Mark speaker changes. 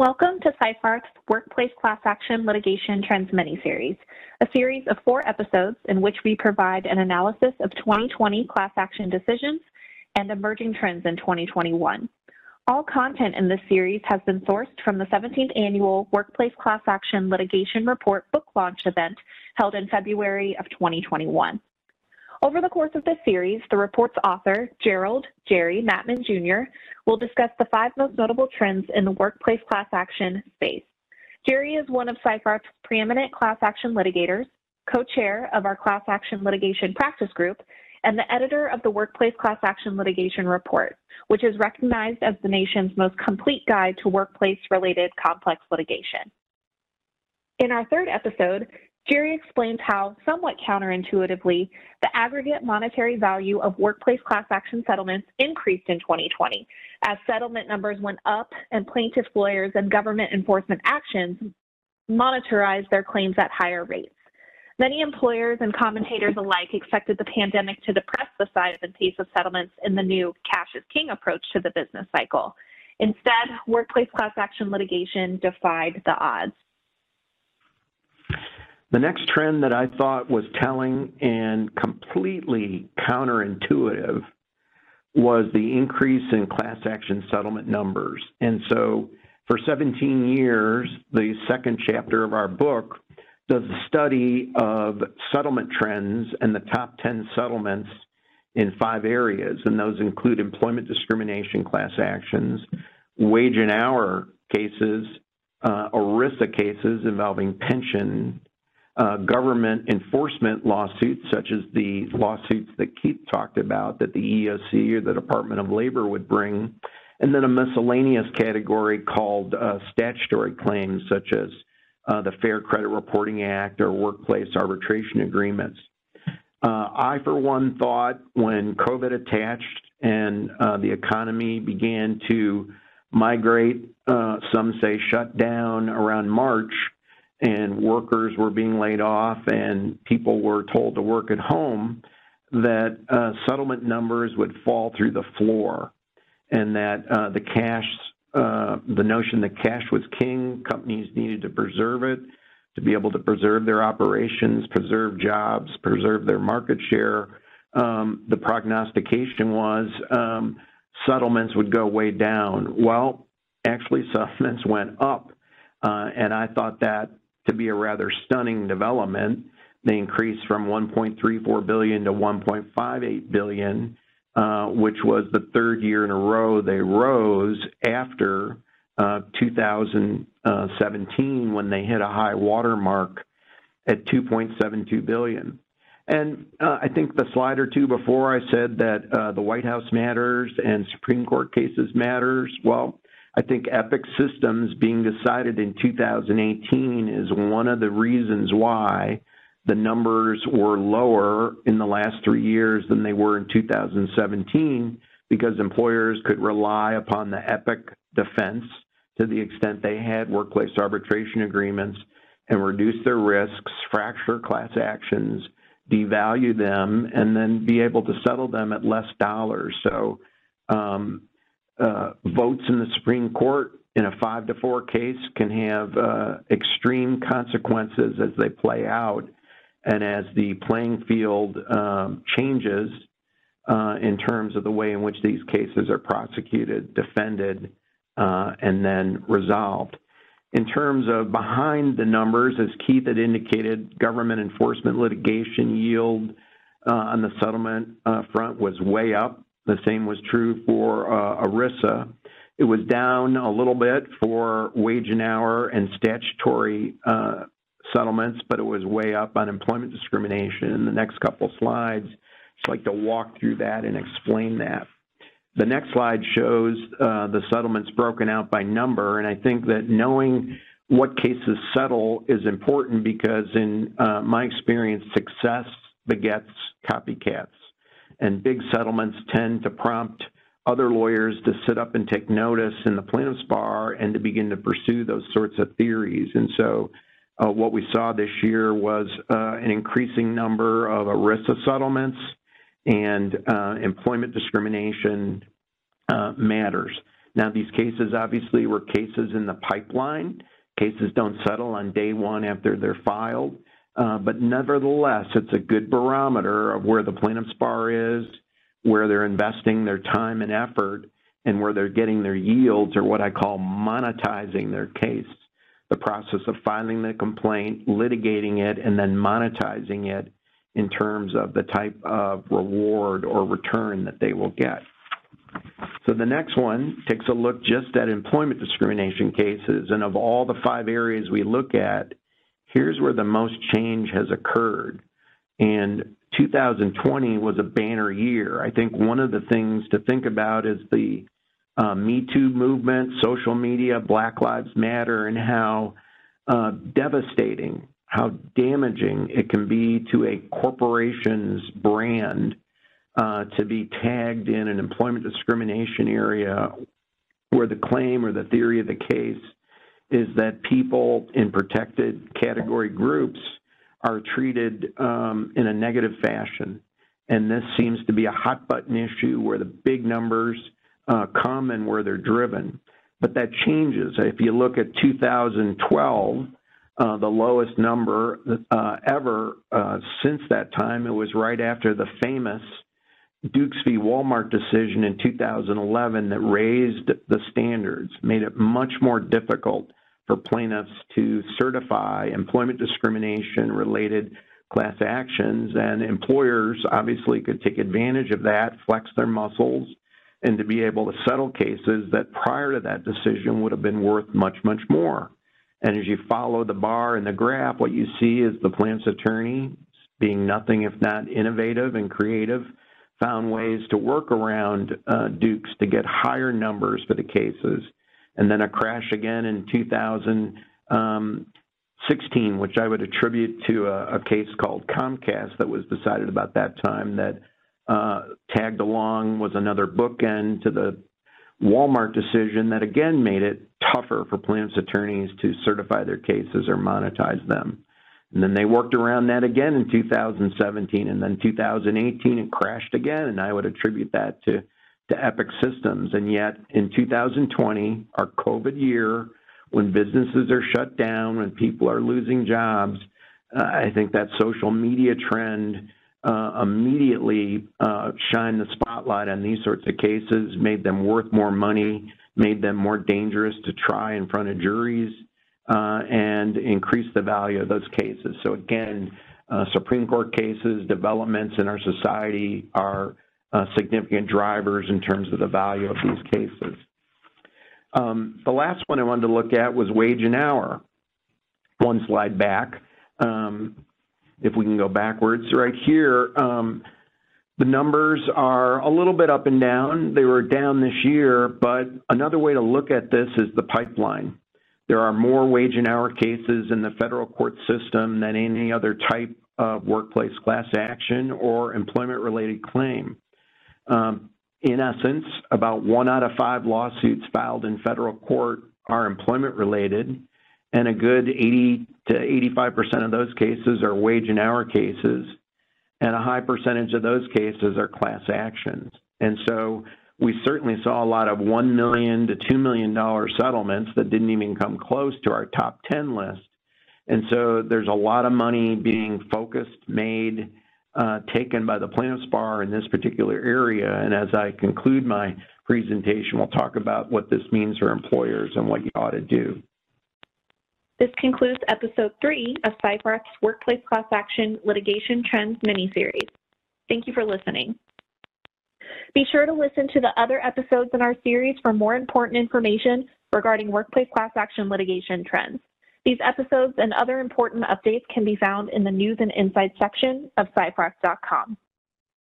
Speaker 1: Welcome to Seyfarth's Workplace Class Action Litigation Trends mini-series, a series of four episodes in which we provide an analysis of 2020 class action decisions and emerging trends in 2021. All content in this series has been sourced from the 17th Annual Workplace Class Action Litigation Report book launch event held in February of 2021. Over the course of this series, the report's author, Gerald Jerry Maatman Jr., will discuss the five most notable trends in the workplace class action space. Jerry is one of Seyfarth's preeminent class action litigators, co-chair of our class action litigation practice group, and the editor of the Workplace Class Action Litigation Report, which is recognized as the nation's most complete guide to workplace-related complex litigation. In our third episode, Jerry explains how, somewhat counterintuitively, the aggregate monetary value of workplace class action settlements increased in 2020 as settlement numbers went up and plaintiff lawyers and government enforcement actions monitorized their claims at higher rates. Many employers and commentators alike expected the pandemic to depress the size and pace of settlements in the new cash is king approach to the business cycle. Instead, workplace class action litigation defied the odds.
Speaker 2: The next trend that I thought was telling and completely counterintuitive was the increase in class action settlement numbers. And so for 17 years, the second chapter of our book does a study of settlement trends and the top 10 settlements in five areas. And those include employment discrimination class actions, wage and hour cases, uh, ERISA cases involving pension uh, government enforcement lawsuits, such as the lawsuits that Keith talked about that the EEOC or the Department of Labor would bring, and then a miscellaneous category called uh, statutory claims, such as uh, the Fair Credit Reporting Act or workplace arbitration agreements. Uh, I, for one, thought when COVID attached and uh, the economy began to migrate, uh, some say shut down around March, and workers were being laid off and people were told to work at home, that uh, settlement numbers would fall through the floor and that uh, the cash, uh, the notion that cash was king, companies needed to preserve it to be able to preserve their operations, preserve jobs, preserve their market share. Um, the prognostication was um, settlements would go way down. Well, actually, settlements went up. Uh, and I thought that to be a rather stunning development. They increased from 1.34 billion to 1.58 billion, uh, which was the third year in a row they rose after uh, 2017 when they hit a high water mark at 2.72 billion. And uh, I think the slide or two before I said that uh, the White House matters and Supreme Court cases matters. Well, I think Epic Systems being decided in 2018 is one of the reasons why the numbers were lower in the last three years than they were in 2017 because employers could rely upon the Epic defense to the extent they had workplace arbitration agreements and reduce their risks, fracture class actions, devalue them, and then be able to settle them at less dollars. So um, uh, votes in the Supreme Court in a five to four case can have uh, extreme consequences as they play out and as the playing field um, changes uh, in terms of the way in which these cases are prosecuted, defended, uh, and then resolved. In terms of behind the numbers, as Keith had indicated, government enforcement litigation yield uh, on the settlement uh, front was way up the same was true for uh, ERISA. It was down a little bit for wage and hour and statutory uh, settlements, but it was way up on employment discrimination. In the next couple slides, I'd like to walk through that and explain that. The next slide shows uh, the settlements broken out by number, and I think that knowing what cases settle is important because in uh, my experience, success begets copycats and big settlements tend to prompt other lawyers to sit up and take notice in the plaintiff's bar and to begin to pursue those sorts of theories. And so uh, what we saw this year was uh, an increasing number of ERISA settlements and uh, employment discrimination uh, matters. Now, these cases obviously were cases in the pipeline. Cases don't settle on day one after they're filed. Uh, but nevertheless, it's a good barometer of where the plaintiff's bar is, where they're investing their time and effort, and where they're getting their yields, or what I call monetizing their case. The process of filing the complaint, litigating it, and then monetizing it in terms of the type of reward or return that they will get. So the next one takes a look just at employment discrimination cases, and of all the five areas we look at, here's where the most change has occurred. And 2020 was a banner year. I think one of the things to think about is the uh, Me Too movement, social media, Black Lives Matter, and how uh, devastating, how damaging it can be to a corporation's brand uh, to be tagged in an employment discrimination area where the claim or the theory of the case is that people in protected category groups are treated um, in a negative fashion. And this seems to be a hot button issue where the big numbers uh, come and where they're driven. But that changes. If you look at 2012, uh, the lowest number uh, ever uh, since that time, it was right after the famous Dukes v. Walmart decision in 2011 that raised the standards, made it much more difficult for plaintiffs to certify employment discrimination related class actions, and employers obviously could take advantage of that, flex their muscles, and to be able to settle cases that prior to that decision would have been worth much, much more. And as you follow the bar and the graph, what you see is the plaintiff's attorney being nothing if not innovative and creative, found ways to work around uh, Dukes to get higher numbers for the cases and then a crash again in 2016, which I would attribute to a, a case called Comcast that was decided about that time that uh, tagged along was another bookend to the Walmart decision that again made it tougher for plaintiffs' attorneys to certify their cases or monetize them. And then they worked around that again in 2017, and then 2018 it crashed again, and I would attribute that to to Epic Systems. And yet, in 2020, our COVID year, when businesses are shut down, when people are losing jobs, uh, I think that social media trend uh, immediately uh, shined the spotlight on these sorts of cases, made them worth more money, made them more dangerous to try in front of juries, and increased the value of those cases. So again, Supreme Court cases, developments in our society are uh, significant drivers in terms of the value of these cases. Um, the last one I wanted to look at was wage and hour. One slide back. Um, if we can go backwards, right here, um, the numbers are a little bit up and down. They were down this year, but another way to look at this is the pipeline. There are more wage and hour cases in the federal court system than any other type of workplace class action or employment related claim. Um, in essence, about one out of five lawsuits filed in federal court are employment related, and a good 80 to 85% of those cases are wage and hour cases, and a high percentage of those cases are class actions. And so we certainly saw a lot of 1 million to $2 million settlements that didn't even come close to our top 10 list. And so there's a lot of money being focused, made, uh, taken by the plaintiff's bar in this particular area. And as I conclude my presentation, we'll talk about what this means for employers and what you ought to do.
Speaker 1: This concludes episode three of Seyfarth's Workplace Class Action Litigation Trends mini-series. Thank you for listening. Be sure to listen to the other episodes in our series for more important information regarding workplace class action litigation trends. These episodes and other important updates can be found in the News and Insights section of Seyfarth.com.